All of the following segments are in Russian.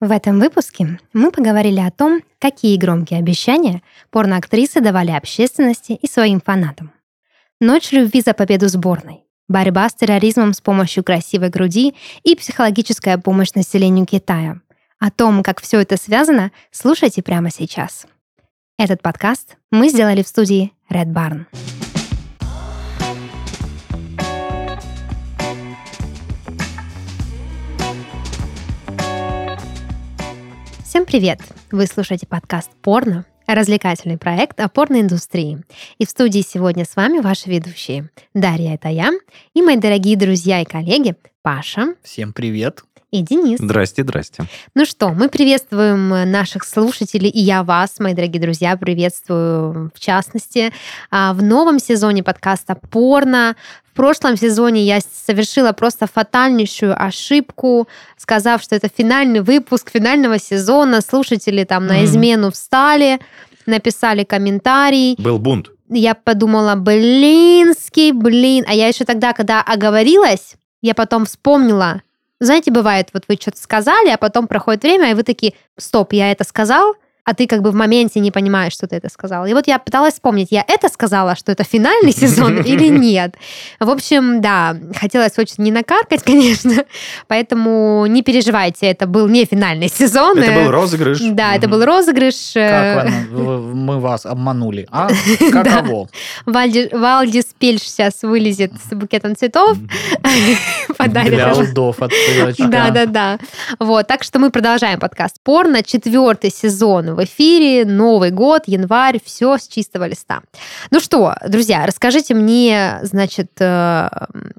В этом выпуске мы поговорили о том, какие громкие обещания порноактрисы давали общественности и своим фанатам. Ночь любви за победу сборной, борьба с терроризмом с помощью красивой груди и психологическая помощь населению Китая. О том, как все это связано, слушайте прямо сейчас. Этот подкаст мы сделали в студии Red Barn. Всем привет! Вы слушаете подкаст «Порно», развлекательный проект о порноиндустрии. И в студии сегодня с вами ваши ведущие. Дарья, это я, и мои дорогие друзья и коллеги Паша. Всем привет! И Денис. Здрасте, здрасте. Ну что, мы приветствуем наших слушателей, и я вас, мои дорогие друзья, приветствую в частности а, в новом сезоне подкаста «Порно», в прошлом сезоне я совершила просто фатальнейшую ошибку, сказав, что это финальный выпуск финального сезона. Слушатели там на измену встали, написали комментарий. Был бунт. Я подумала, блинский, блин. А я еще тогда, когда оговорилась, я потом вспомнила. Знаете, бывает, вот вы что-то сказали, а потом проходит время, и вы такие, стоп, я это сказал, а ты как бы в моменте не понимаешь, что ты это сказал. И вот я пыталась вспомнить, я это сказала, что это финальный сезон или нет. В общем, да, хотелось очень не накаркать, конечно, поэтому не переживайте, это был не финальный сезон. Это был розыгрыш. Да, это был розыгрыш. Как мы вас обманули? А? Каково? Вальди, Валдис Пельш сейчас вылезет с букетом цветов. Подарит. Для лдов от Да, да, да. Вот, так что мы продолжаем подкаст «Порно». Четвертый сезон в эфире, Новый год, январь, все с чистого листа. Ну что, друзья, расскажите мне, значит, э,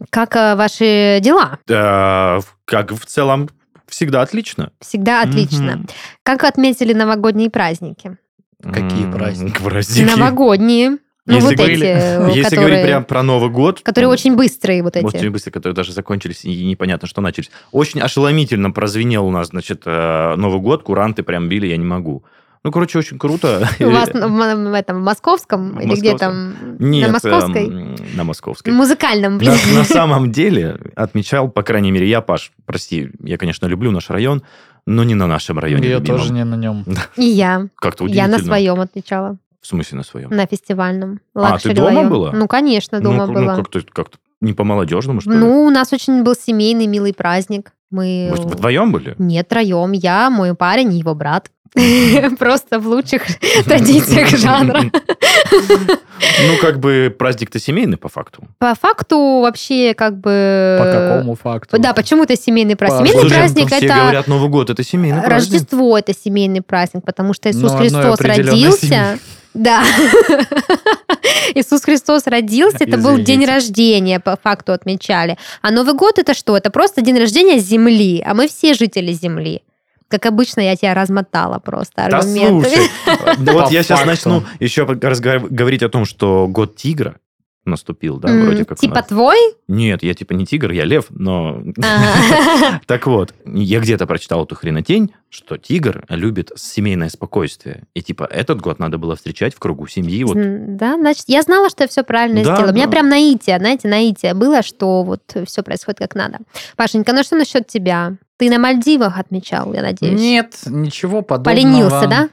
как э, ваши дела? Да, как в целом всегда отлично. Всегда отлично. Угу. Как отметили новогодние праздники? Какие праздники? Праздники. Новогодние. Ну, если вот говорили, эти, если которые, говорить прям про Новый год... Которые очень быстрые вот эти. Очень быстрые, которые даже закончились и непонятно, что начались. Очень ошеломительно прозвенел у нас, значит, э, Новый год, куранты прям били, я не могу. Ну, короче, очень круто. У вас в, в этом в московском или где там? Нет, на московской? эм, на московской. Музыкальном, блин. На, на самом деле отмечал, по крайней мере, я, Паш, прости, я, конечно, люблю наш район, но не на нашем районе. Я любимом. тоже не на нем. И я. Как-то Я удивительно. на своем отмечала. В смысле на своем? На фестивальном. А, ты дома район. была? Ну, конечно, дома ну, была. Ну, как-то, как-то не по-молодежному, что ли? Ну, у нас очень был семейный, милый праздник. Мы... Может, вдвоем были? Нет, троем. Я, мой парень и его брат. Просто в лучших традициях жанра. Ну, как бы праздник-то семейный, по факту. По факту вообще как бы... По какому факту? Да, почему это семейный праздник? Семейный праздник все это... говорят, Новый год это семейный праздник. Рождество это семейный праздник, потому что Иисус Ну, Христос родился. Да. Иисус Христос родился, это был день Извините. рождения, по факту отмечали. А Новый год это что? Это просто день рождения Земли, а мы все жители Земли. Как обычно, я тебя размотала просто Да аргументами. слушай, да вот я сейчас начну еще говорить о том, что год тигра наступил, да, М, вроде как Типа нас. твой? Нет, я типа не тигр, я лев, но... Ага. Так вот, я где-то прочитал эту хренотень, что тигр любит семейное спокойствие. И типа этот год надо было встречать в кругу семьи. Вот Да, значит, я знала, что я все правильно Да, сделала. У меня прям наитие, знаете, наитие было, что вот все происходит как надо. Пашенька, ну что насчет тебя? Ты на Мальдивах отмечал, я надеюсь? Нет, ничего подобного. Поленился, да?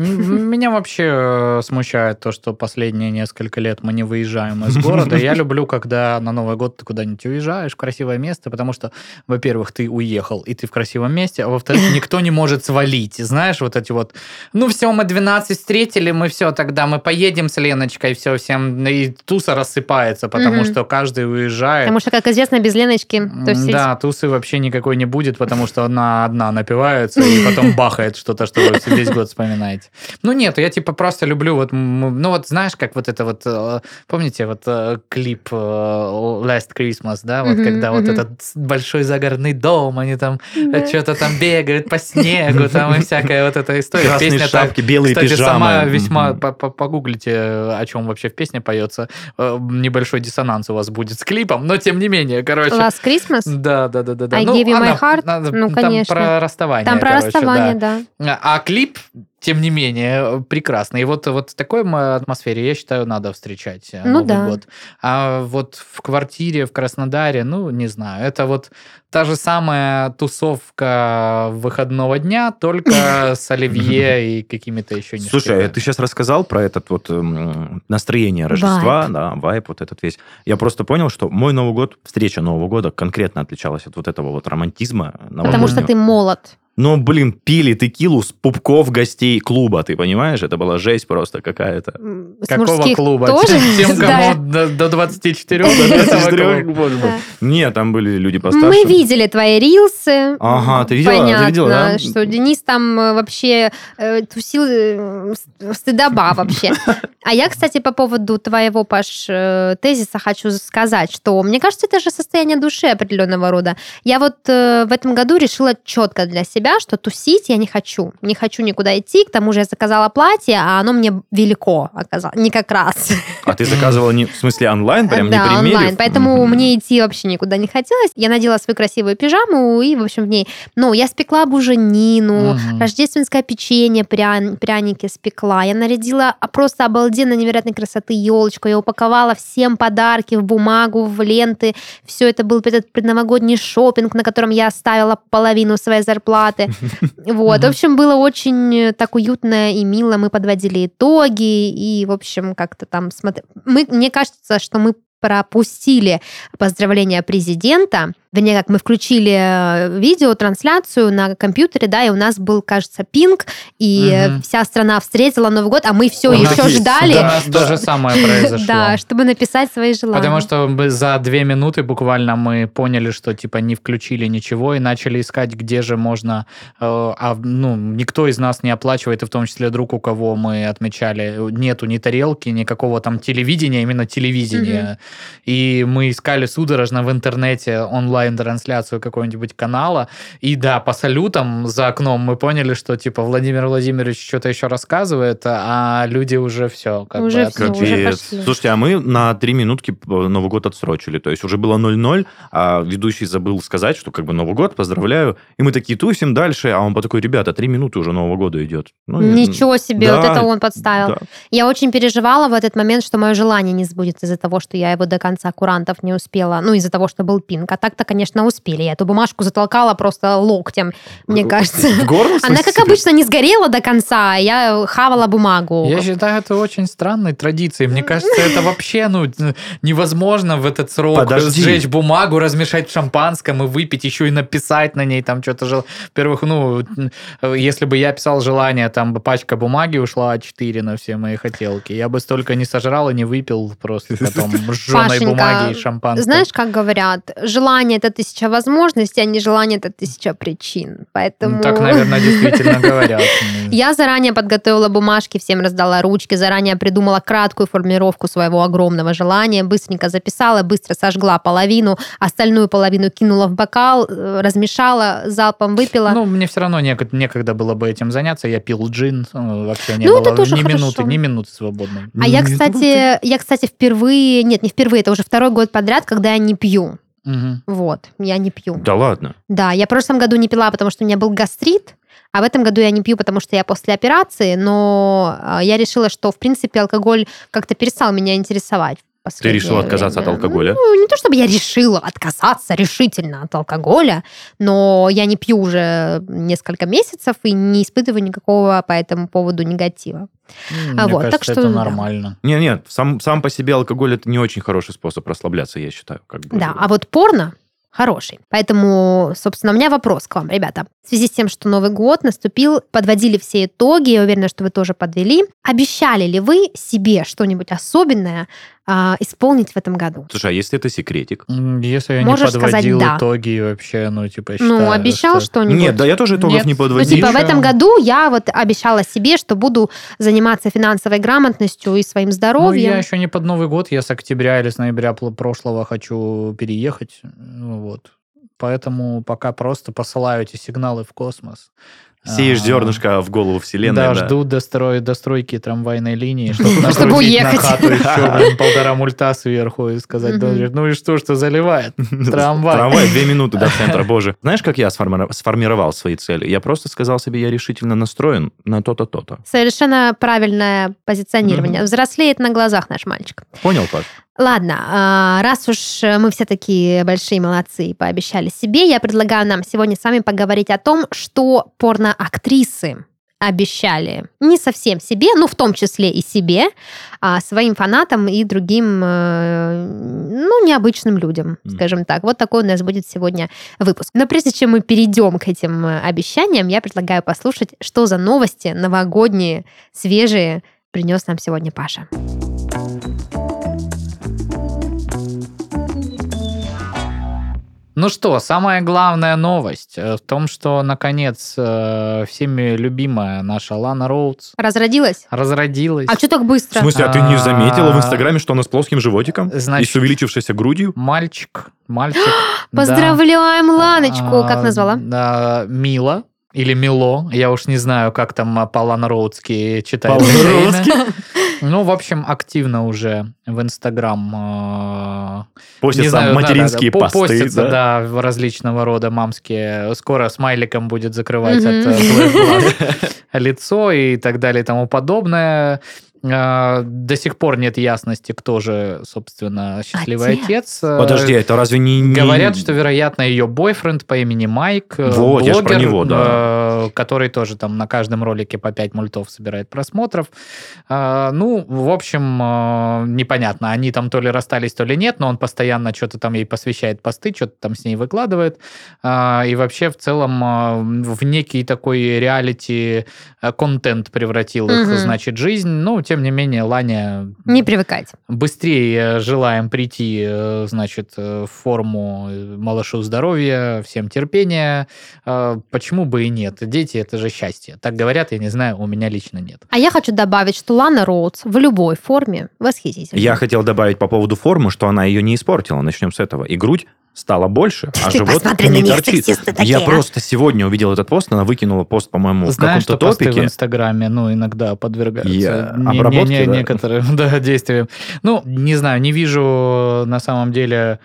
Меня вообще э, смущает то, что последние несколько лет мы не выезжаем из города. Я люблю, когда на Новый год ты куда-нибудь уезжаешь в красивое место, потому что, во-первых, ты уехал, и ты в красивом месте, а во-вторых, никто не может свалить. Знаешь, вот эти вот, ну все, мы 12 встретили, мы все, тогда мы поедем с Леночкой, все, всем, и туса рассыпается, потому что каждый уезжает. Потому что, как известно, без Леночки тусить. Да, тусы вообще никакой не будет, потому что она одна напивается и потом бахает что-то, что вы весь год вспоминаете. Ну нет, я типа просто люблю вот, ну вот знаешь, как вот это вот, э, помните вот э, клип э, Last Christmas, да, вот когда вот этот большой загородный дом, они там что-то там бегают по снегу, там и всякая вот эта история. красные Песня там, шапки, белые кстати, пижамы. сама весьма... По- Погуглите, о чем вообще в песне поется. Небольшой диссонанс у вас будет с клипом, но тем не менее, короче. Last Christmas? Да, да, да, да. да. I give you my heart? Ну, там конечно. про расставание. Там про короче, расставание, да. да. А клип тем не менее, прекрасно. И вот, вот в такой атмосфере, я считаю, надо встречать э, Ну Новый да. год. А вот в квартире в Краснодаре, ну, не знаю, это вот та же самая тусовка выходного дня, только с оливье и какими-то еще не Слушай, а ты сейчас рассказал про этот вот эм, настроение Рождества, да, вайп вот этот весь. Я просто понял, что мой Новый год, встреча Нового года конкретно отличалась от вот этого вот романтизма Потому что ты молод. Но, блин, пили текилу с пупков гостей клуба, ты понимаешь? Это была жесть просто какая-то. С Какого клуба? тоже? Тем, Да. кому до, до 24? До этого 24, клуба. боже мой. Да. Нет, там были люди постарше. Мы видели твои рилсы. Ага, ты видела? Ты Понятно, видела, да? что Денис там э, вообще э, тусил э, стыдоба вообще. А я, кстати, по поводу твоего, Паш, э, тезиса хочу сказать, что мне кажется, это же состояние души определенного рода. Я вот э, в этом году решила четко для себя, что тусить я не хочу. Не хочу никуда идти, к тому же я заказала платье, а оно мне велико оказалось, не как раз. А ты заказывала не, в смысле онлайн, прям да, не примерив? онлайн. Поэтому Мгм. мне идти вообще никуда не хотелось. Я надела свою красивую пижаму и, в общем, в ней... Ну, я спекла буженину, Мгм. рождественское печенье, пря- пряники спекла. Я нарядила просто обалденно невероятной красоты елочку. Я упаковала всем подарки в бумагу, в ленты. Все это был этот предновогодний шопинг, на котором я оставила половину своей зарплаты. Вот. В общем, было очень э, так уютно и мило. Мы подводили итоги и, в общем, как-то там смотрели. Мне кажется, что мы пропустили поздравления президента. Вернее, как мы включили э, видеотрансляцию на компьютере, да, и у нас был, кажется, пинг, и Мгм. вся страна встретила Новый год, а мы все У еще есть, ждали, У нас то же самое произошло. да, чтобы написать свои желания. Потому что за две минуты буквально мы поняли, что типа не включили ничего и начали искать, где же можно, э, а ну никто из нас не оплачивает, и в том числе друг, у кого мы отмечали, нету ни тарелки, никакого там телевидения, именно телевидения. И мы искали судорожно в интернете онлайн-трансляцию какого-нибудь канала, и да, по салютам за окном мы поняли, что типа Владимир Владимирович что-то еще рассказывает, а люди уже все. Как Уже бы, отключили. уже пошли. Слушайте, а мы на три минутки Новый год отсрочили. То есть уже было 0-0, а ведущий забыл сказать, что как бы Новый год, поздравляю. И мы такие тусим дальше, а он по такой, ребята, три минуты уже Нового года идет. Ну, и- Ничего себе, Да, вот это он подставил. да. Я очень переживала в этот момент, что мое желание не сбудется из-за того, что я его до конца курантов не успела. Ну, из-за того, что был пинг. А так-то, конечно, успели. Я эту бумажку затолкала просто локтем, мне кажется. В горло, в Она, как обычно, не сгорела до конца, а я хавала бумагу. Я считаю, это очень странной традицией. Мне кажется, это вообще ну, невозможно в этот срок Подожди. сжечь бумагу, размешать в шампанском и выпить, еще и написать на ней там что-то. жел- Во-первых, ну, если бы я писал желание, там бы пачка бумаги ушла А4 на все мои хотелки. Я бы столько не сожрал и не выпил просто потом жженой Пашенька, бумаги и шампанского. Знаешь, как говорят, желание это тысяча возможностей, а не желание это тысяча причин. Поэтому... Ну, Так, наверное, действительно говорят. Я заранее подготовила бумажки, всем раздала ручки, заранее придумала краткую формулировку своего огромного желания, быстренько записала, быстро сожгла половину, остальную половину кинула в бокал, э, размешала, залпом выпила. Ну, мне все равно нек- некогда было бы этим заняться. Я пил джин, э, вообще не Ну, было ни хорошо. минуты, ни минуты свободной. а я, кстати, я, кстати, впервые, нет, не впервые, это уже второй год подряд, когда я не пью. Мгм. Вот, я не пью. Да ладно. Да, я в прошлом году не пила, потому что у меня был гастрит, а в этом году я не пью, потому что я после операции, но а, я решила, что, в принципе, алкоголь как-то перестал меня интересовать. Ты решила отказаться от алкоголя? Ну, не то чтобы я решила отказаться решительно от алкоголя, но я не пью уже несколько месяцев и не испытываю никакого по этому поводу негатива. А Мне вот, так кажется, что это да. нормально. Нет, нет, сам, сам по себе алкоголь это не очень хороший способ расслабляться, я считаю. Как бы. Да, а вот порно хороший. Поэтому, собственно, у меня вопрос к вам, ребята. В связи с тем, что Новый год наступил, подводили все итоги, я уверена, что вы тоже подвели. Обещали ли вы себе что-нибудь особенное а, исполнить в этом году? Слушай, а если это секретик? Если я Можешь не сказать подводил «да». итоги вообще, ну, типа, ну, считаю, обещал что- что-нибудь? Нет, да я тоже итогов Нет. не Ну, Ну, подводил. типа, в Ничего. этом году я вот обещала себе, что буду заниматься финансовой грамотностью и своим Ну, здоровьем. я еще не под Новый год, я с октября или с ноября прошлого хочу переехать. Ну, вот. Поэтому пока просто посылаю эти сигналы в космос. Сеешь А, зернышко в голову вселенной. Да, да. жду дострой, достройки трамвайной линии, чтобы Чтобы накрутить на уехать. хату еще, блин, полтора мульта сверху и сказать, Мгм. «Да, ну и что, что заливает? Трамвай. Трамвай, две минуты до центра, боже. Знаешь, как я сформировал свои цели? Я просто сказал себе, я решительно настроен на то-то, то-то. Совершенно правильное позиционирование. Взрослеет на глазах наш мальчик. Понял, Паш? Ладно, а, раз уж мы все такие большие молодцы и пообещали себе, я предлагаю нам сегодня с вами поговорить о том, что порноактрисы обещали не совсем себе, ну, в том числе и себе, а своим фанатам и другим, э, ну, необычным людям, скажем так. Вот такой у нас будет сегодня выпуск. Но прежде чем мы перейдем к этим э, обещаниям, я предлагаю послушать, что за новости новогодние, свежие принес нам сегодня Паша. Ну что, самая главная новость э, в том, что, наконец, э, всеми любимая наша Лана Роудс Разродилась? разродилась. А что так В быстро? смысле, а ты не А, заметила в Инстаграме, что она с плоским животиком? и Значит- с увеличившейся грудью? Мальчик, мальчик. да. Поздравляем Ланочку! Как А, назвала? да, Мила. Или Мило, я уж не знаю, как там а, по Роудски читать. По-ланроудски? Ну, в общем, активно уже в Инстаграм э, Постятся знаю, материнские да, да, да, посты, постятся, да? да, в различного рода мамские. Скоро смайликом будет закрывать от э, лицо и так далее и тому подобное. Э, До сих пор нет ясности, кто же, собственно, счастливый Отец. отец. Э, Подожди, это разве не... не- Говорят, что, вероятно, ее бойфренд по имени Майк, э, Вот, я ж про блогер, него, да. э, который тоже там на каждом ролике по 5 мультов собирает просмотров. Э, Ну, в общем, непонятно, они там то ли расстались, то ли нет, но он постоянно что-то там ей посвящает посты, что-то там с ней выкладывает. Э, И вообще, в целом, в некий такой реалити э, контент превратил их, Мгм. значит, жизнь. Ну, тем не менее, Ланя Не привыкать. быстрее желаем прийти, э, значит, э, в форму э, малышу здоровья, всем терпения. Почему бы и нет? Дети – это же счастье. Так говорят, я не знаю, у меня лично нет. А я хочу добавить, что Лана Роудс в любой форме восхитительна. Я хотел добавить по поводу формы, что она ее не испортила. Начнем с этого. И грудь стала больше, а Ты живот не них, торчит. такие, Я а. просто сегодня увидел этот пост, она выкинула пост, по-моему, в Знаешь, каком-то что посты в топике. Инстаграме, ну, иногда подвергаются Я- не- не- обработке, не- да? некоторым да, действиям. Ну, не знаю, не вижу на самом деле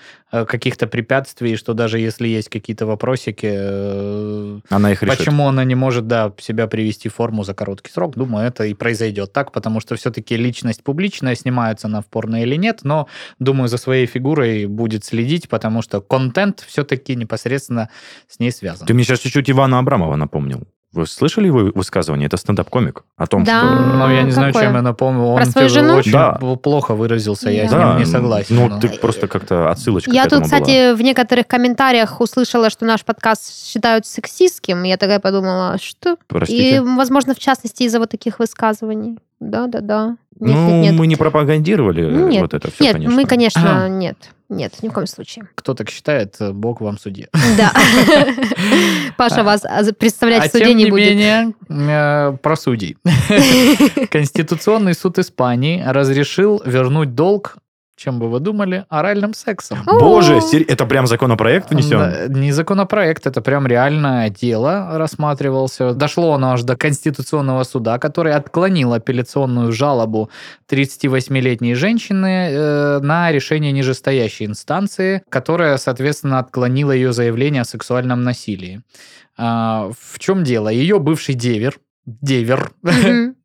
каких-то препятствий, что даже если есть какие-то вопросики, э, Она их решит. Почему она не может, да, себя привести в форму за короткий срок? Думаю, это и произойдет так, потому что все-таки личность публичная, снимается она в порно или нет, но, думаю, за своей фигурой будет следить, потому что контент все-таки непосредственно с ней связан. Ты мне сейчас чуть-чуть Ивана Абрамова напомнил. Вы слышали его высказывание? Это стендап-комик о том, Да. что... Ну, я не знаю, Какое? чем я напомню. Он Про свою жену? очень Да. плохо выразился, я с Да. ним не согласен. Ну, но- ты просто как-то отсылочка Я к этому тут, была. кстати, в некоторых комментариях услышала, что наш подкаст считают сексистским. Я такая подумала, что? Простите. И, возможно, в частности, из-за вот таких высказываний. Да-да-да. Нет, ну, нет, нет. мы не пропагандировали э, Нет. вот это все, Нет, конечно. мы, конечно, нет. Нет, ни в коем случае. Кто так считает, Бог вам судья. Да. Паша вас а, представлять а в суде тем не не будет. менее, э, про судей. Конституционный суд Испании разрешил вернуть долг, чем бы вы думали, оральным сексом. Боже, это прям законопроект внесен? Да, Не законопроект, это прям реальное дело рассматривался. Дошло оно аж до Конституционного суда, который отклонил апелляционную жалобу 38-летней женщины э, на решение нижестоящей инстанции, которая, соответственно, отклонила ее заявление о сексуальном насилии. А, в чем дело? Ее бывший девер, девер,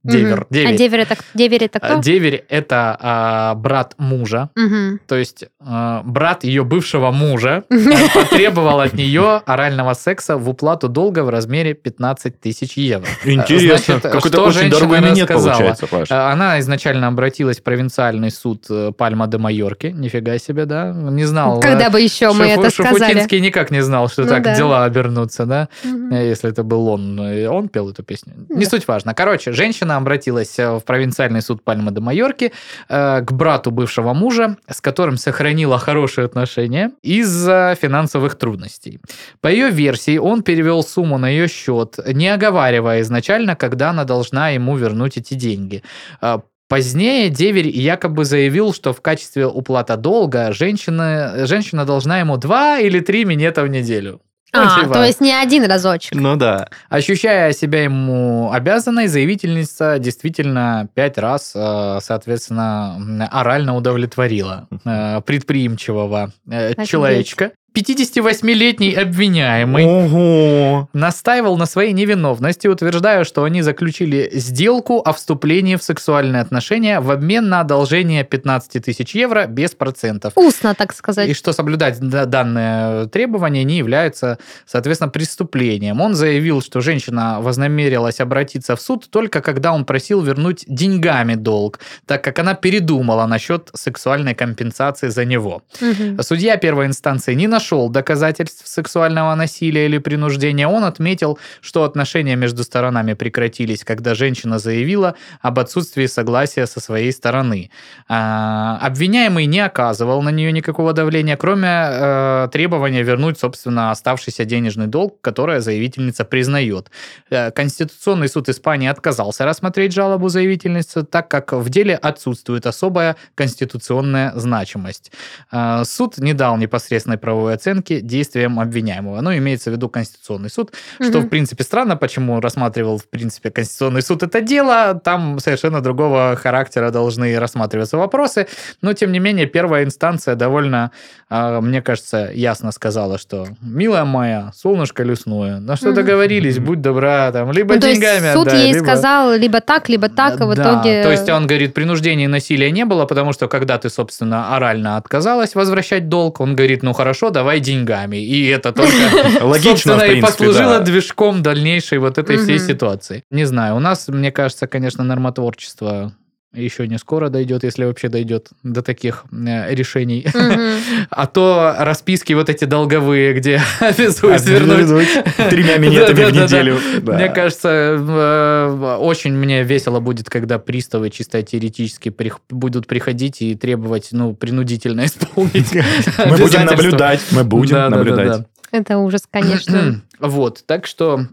Девер, мгм. девять. А девер это, девер это кто? деверь это а, брат мужа, Мгм. то есть э, брат ее бывшего мужа э, потребовал от нее орального секса в уплату долга в размере 15 тысяч евро. Интересно. Значит, Какой-то очень женщина дорогой минет получается, Паш. Э, Она изначально обратилась в провинциальный суд э, Пальма де Майорки. Нифига себе, да? Не знал. Когда э, бы еще мы это сказали? Шафутинский никак не знал, что Ну так да. дела обернутся, да? Э, Если это был он, э, он пел эту песню. Не суть важно. Короче, женщина обратилась э, в провинциальный суд Пальмы де Майорки э, к брату бывшего мужа, с которым сохранила хорошие отношения из-за финансовых трудностей. По ее версии, он перевел сумму на ее счет, не оговаривая изначально, когда она должна ему вернуть эти деньги. Э, Позднее деверь якобы заявил, что в качестве уплата долга женщина, женщина должна ему два или три минета в неделю. А, то есть не один разочек. Ну да. Ощущая себя ему обязанной, заявительница действительно пять раз, э, соответственно, орально удовлетворила э, предприимчивого э, Офигеть. человечка. 58-летний обвиняемый Ого. настаивал на своей невиновности, утверждая, что они заключили сделку о вступлении в сексуальные отношения в обмен на одолжение 15 тысяч евро без процентов. Устно, так сказать. И что соблюдать да- данное требование не является, соответственно, преступлением. Он заявил, что женщина вознамерилась обратиться в суд только когда он просил вернуть деньгами долг, так как она передумала насчет сексуальной компенсации за него. Мгм. Судья первой инстанции не нашел доказательств сексуального насилия или принуждения. Он отметил, что отношения между сторонами прекратились, когда женщина заявила об отсутствии согласия со своей стороны. А, обвиняемый не оказывал на нее никакого давления, кроме э, требования вернуть, собственно, оставшийся денежный долг, которое заявительница признает. Э, Конституционный суд Испании отказался рассмотреть жалобу заявительницы, так как в деле отсутствует особая конституционная значимость. Э, Суд не дал непосредственной правовой оценки действиям обвиняемого. Ну, имеется в виду Конституционный суд, что, Мгм. в принципе, странно, почему рассматривал, в принципе, Конституционный суд это дело. Там совершенно другого характера должны рассматриваться вопросы. Но, тем не менее, первая инстанция довольно, э, мне кажется, ясно сказала, что «Милая моя, солнышко лесное, на что договорились, будь добра, там, либо Ну, то есть деньгами суд отдай, ей либо...» сказал либо так, либо так, и в Да, итоге... То есть он говорит, принуждения и насилия не было, потому что когда ты, собственно, орально отказалась возвращать долг, он говорит, ну хорошо, давай деньгами. И это только Логично, собственно, и послужило движком дальнейшей вот этой всей ситуации. Не знаю, у нас, мне кажется, конечно, нормотворчество еще не скоро дойдет, если вообще дойдет до таких э, решений. А то расписки вот эти долговые, где обязуют вернуть Тремя минетами в неделю. Мне кажется, э, очень мне весело будет, когда приставы чисто теоретически будут приходить и требовать, ну, принудительно исполнить. Мы будем наблюдать. Мы будем наблюдать. Это ужас, конечно. Вот, так что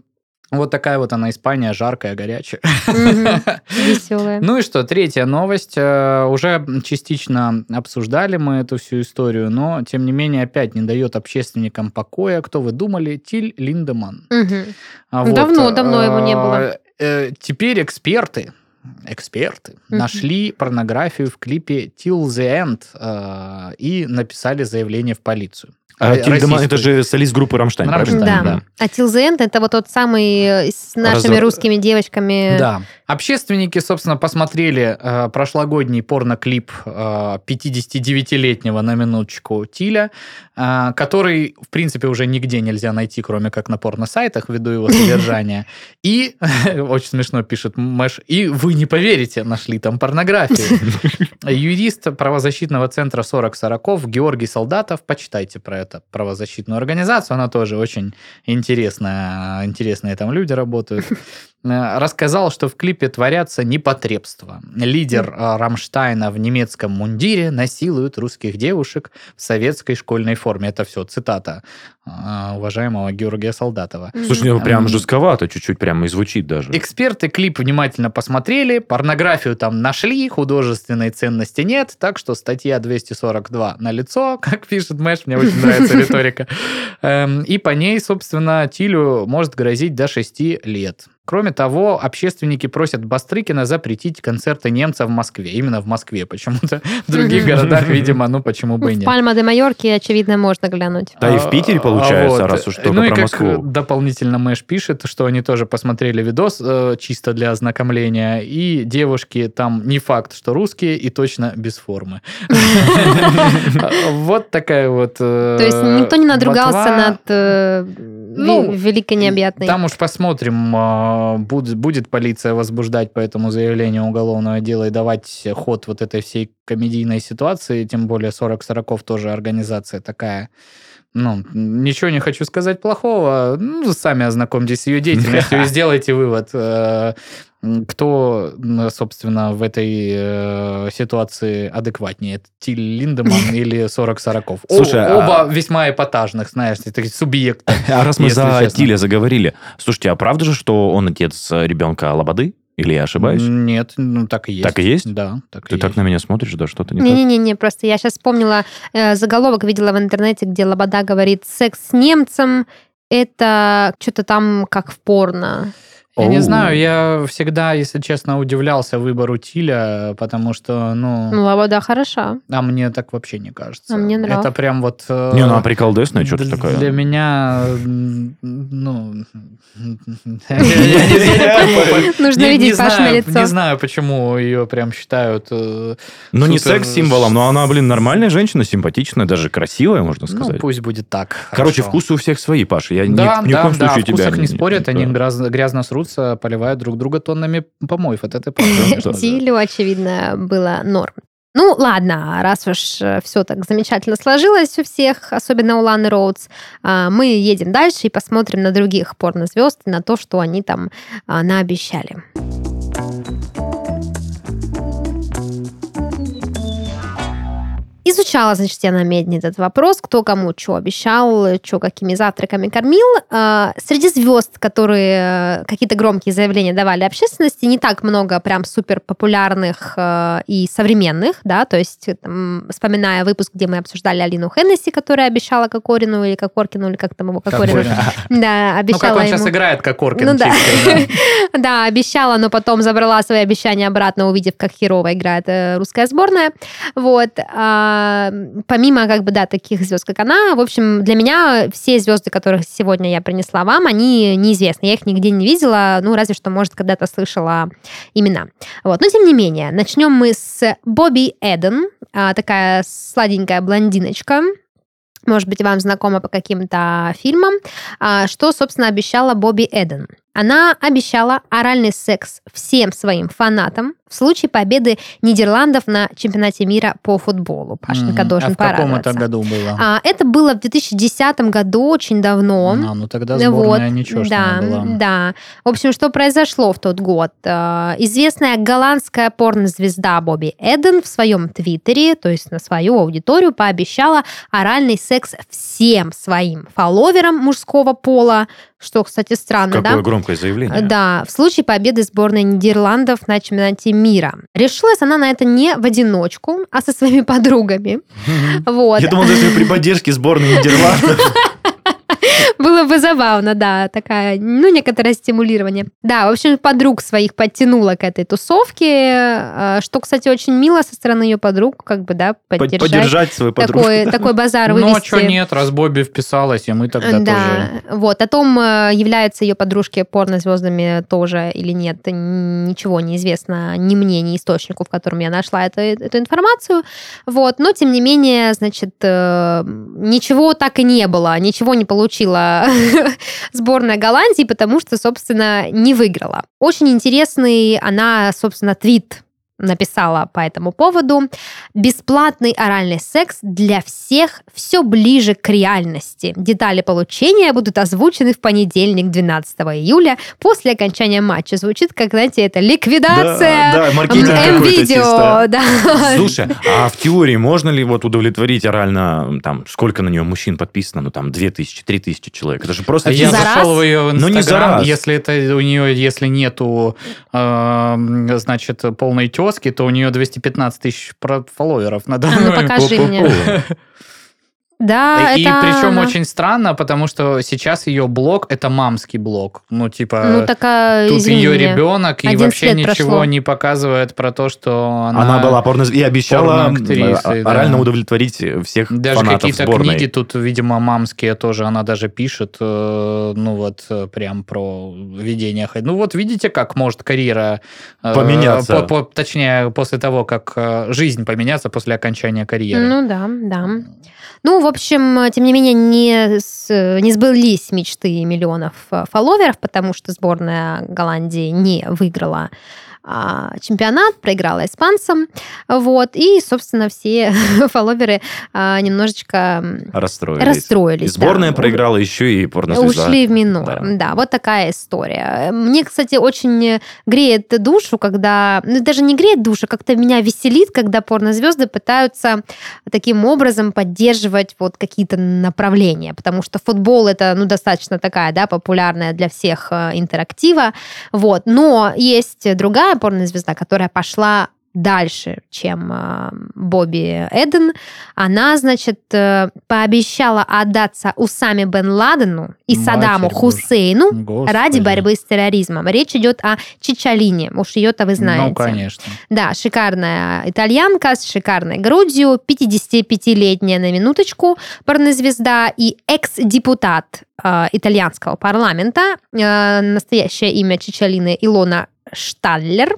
вот такая вот она Испания, жаркая, горячая. Веселая. Ну и что, третья новость. Э, Уже частично обсуждали мы эту всю историю, но, тем не менее, опять не дает общественникам покоя. Кто вы думали? Тиль Линдеман. А Давно, давно его не было. э, Теперь эксперты, эксперты нашли порнографию в клипе Till the End э, и написали заявление в полицию. А Тиль Линдеманн, это российскую. же солист группы «Рамштайн», «Рамштайн», правильно? Да. А Till the End это вот тот самый э, с нашими Разор- русскими девочками. Да. Общественники, собственно, посмотрели э, прошлогодний порноклип э, 59-летнего на минуточку Тиля, э, который, в принципе, уже нигде нельзя найти, кроме как на порносайтах, ввиду его содержания. И, очень смешно пишет Mash, и вы не поверите, нашли там порнографию. Юрист правозащитного центра 40 сороков Георгий Солдатов, почитайте про это правозащитную организацию, она тоже очень интересная, интересные там люди работают, э, рассказал, что в клипе творятся непотребства. Лидер э, Рамштайна в немецком мундире насилует русских девушек в советской школьной форме. Это все цитата э, уважаемого Георгия Солдатова. Слушай, ну прям жестковато чуть-чуть, прямо и звучит даже. Эксперты клип внимательно посмотрели, порнографию там нашли, художественной ценности нет, так что статья 242 на лицо, как пишет Мэш, мне очень нравится риторика. Эм, И по ней, собственно, Тилю может грозить до 6 лет. Кроме того, общественники просят Бастрыкина запретить концерты немцев в Москве. Именно в Москве почему-то. В других городах, видимо, ну почему бы и В нет. Пальма де Майорки, очевидно, можно глянуть. Да и в Питере, А, получается, раз уж только ну и про как Москву. дополнительно Мэш пишет, что они тоже посмотрели видос э, чисто для ознакомления, и девушки там не факт, что русские, и точно без формы. Вот такая вот... э, То есть никто не надругался над э, Ну, великой необъятной. Там уж посмотрим, а, будет, будет полиция возбуждать по этому заявлению уголовного дела и давать ход вот этой всей комедийной ситуации, тем более 40 сороков тоже организация такая. Ну, ничего не хочу сказать плохого. Ну, сами ознакомьтесь с ее деятельностью и сделайте вывод, э, кто, собственно, в этой э, ситуации адекватнее. Тиль Линдеман или 40 сороков. О- Слушай, а- Оба весьма эпатажных, знаешь, такие субъекты. А раз мы за честно. Тиля заговорили, слушайте, а правда же, что он отец э, ребенка Лободы? Или я ошибаюсь? Нет, ну так и есть. Так и есть? Да, так и Ты так есть. на меня смотришь, да, что-то не так? Не-не-не, просто я сейчас вспомнила э, заголовок, видела в интернете, где Лобода говорит, секс с немцем это что-то там как в порно. Я не Оу. знаю, я всегда, если честно, удивлялся выбору Тиля, потому что, ну, Ну, Лобода хороша. а мне так вообще не кажется. А мне нравится. Это прям вот... э, Не, ну а приколдесное что-то такое. Для меня, ну... Нужно видеть Пашино знаю- лицо. Не знаю, почему ее прям считают... э, Ну, не секс-символом, но она, блин, нормальная женщина, симпатичная, даже красивая, можно Ну, сказать. пусть будет так. Короче, вкусы у всех свои, Паша. Я ни- Да, в да, коем да, случае тебя не спорят, они да. грязно, срутся, поливают друг друга тоннами помоев. Вот это правда. Да, да. Тилю, очевидно, было норм. Ну, ладно, раз уж все так замечательно сложилось у всех, особенно у Ланы Роудс, а, мы едем дальше и посмотрим на других порнозвезд на то, что они там а, наобещали. Изучала, значит, я на медне этот вопрос, кто кому что обещал, что какими завтраками кормил. А, Среди звезд, которые э, какие-то громкие заявления давали общественности, не так много прям супер популярных э, и современных, да, то есть, там, вспоминая выпуск, где мы обсуждали Алину Хеннесси, которая обещала Кокорину или Кокоркину, или как там его Кокорину. Кокорин. Да, Ну, как обещала он сейчас ему. играет, как Оркин. Ну да. Да, обещала, но потом забрала свои обещания обратно, увидев, как херово играет э, русская сборная. Вот. А, помимо, как бы, да, таких звезд, как она, в общем, для меня все звезды, которых сегодня я принесла вам, они неизвестны. Я их нигде не видела, ну, разве что, может, когда-то слышала имена. Вот. Но, тем не менее, начнем мы с Бобби Эден, а, такая сладенькая блондиночка, может быть, вам знакома по каким-то фильмам, а, что, собственно, обещала Бобби Эден. Она обещала оральный секс всем своим фанатам в случае победы Нидерландов на чемпионате мира по футболу. Пашенька Мгм. должен А в каком это году было? А, это было в 2010 году, очень давно. А, ну тогда сборная ничего, что да, была. да. В общем, что произошло в тот год? Э, Известная голландская порнозвезда Бобби Эден в своем твиттере, то есть на свою аудиторию, пообещала оральный секс всем своим фолловерам мужского пола, что, кстати, странно, Какое да? громкое заявление. Да, в случае победы сборной Нидерландов на чемпионате мира. Решилась она на это не в одиночку, а со своими подругами. Вот. Я думал, даже при поддержке сборной Нидерландов. Было бы забавно, да, такая, ну, некоторое стимулирование. Да, в общем, подруг своих подтянула к этой тусовке, э, что, кстати, очень мило со стороны ее подруг, как бы, да, Под- поддержать. Поддержать свою подружку. Такой, такой базар Ну, а вывести. что нет, раз Бобби вписалась, и мы тогда да, тоже... вот. О том, э, являются ее подружки порнозвездами тоже или нет, ничего не известно ни мне, ни источнику, в котором я нашла это, эту информацию. Вот. Но, тем не менее, значит, э, ничего так и не было, ничего не получила сборная Голландии, потому что, собственно, не выиграла. Очень интересный она, собственно, твит написала по этому поводу. Бесплатный оральный секс для всех все ближе к реальности. Детали получения будут озвучены в понедельник, 12 июля, после окончания матча. Звучит, как, знаете, это ликвидация Да, да, маркетинг М-видео. Да. Слушай, а в теории можно ли вот удовлетворить орально, там, сколько на нее мужчин подписано, ну, там, 2000, 3000 человек? Это же просто... А я За зашел раз? в ее Ну, не за инстаграм, раз. если это у нее, если нету, э, значит, полной тески, то у нее 215 тысяч про- фолловеров на данный ну, момент. покажи мне. Да, И это причем она. очень странно, потому что сейчас ее блог это мамский блог. Ну, типа, Ну, так, а, тут извини ее меня. ребенок, и 11 вообще ничего прошло. не показывает про то, что она... Она была порно... и обещала порноактрисой, э, да. орально удовлетворить всех Даже фанатов какие-то сборной. книги тут, видимо, мамские тоже, она даже пишет, э, ну вот, э, прям про ведение. Ну вот, видите, как может карьера... э, Поменяться. по- по- точнее, после того, как э, жизнь поменяться после окончания карьеры. Ну да, да. Ну, в общем, тем не менее, не, с- не сбылись мечты миллионов э, фолловеров, потому что сборная Голландии не выиграла чемпионат, проиграла испанцам. Вот. И, собственно, все фолловеры а, немножечко Расстроились. расстроились. И сборная да. проиграла еще и порнозвезда. Ушли в минор. Да. Да. вот такая история. Мне, кстати, очень греет душу, когда... Ну, даже не греет душу, как-то меня веселит, когда порнозвезды пытаются таким образом поддерживать вот какие-то направления, потому что футбол это, ну, достаточно такая, да, популярная для всех э, интерактива, вот. Но есть другая порнозвезда, которая пошла дальше, чем э, Бобби Эден. Она, значит, э, пообещала отдаться Усаме Бен Ладену и Матерь Саддаму. Хусейну Господи. ради борьбы с терроризмом. Речь идет о Чичалине. Уж ее-то вы знаете. Ну, конечно. Да, шикарная итальянка с шикарной грудью, 55-летняя на минуточку порнозвезда и экс-депутат э, итальянского парламента. Э, настоящее имя Чичалины Илона Шталлер.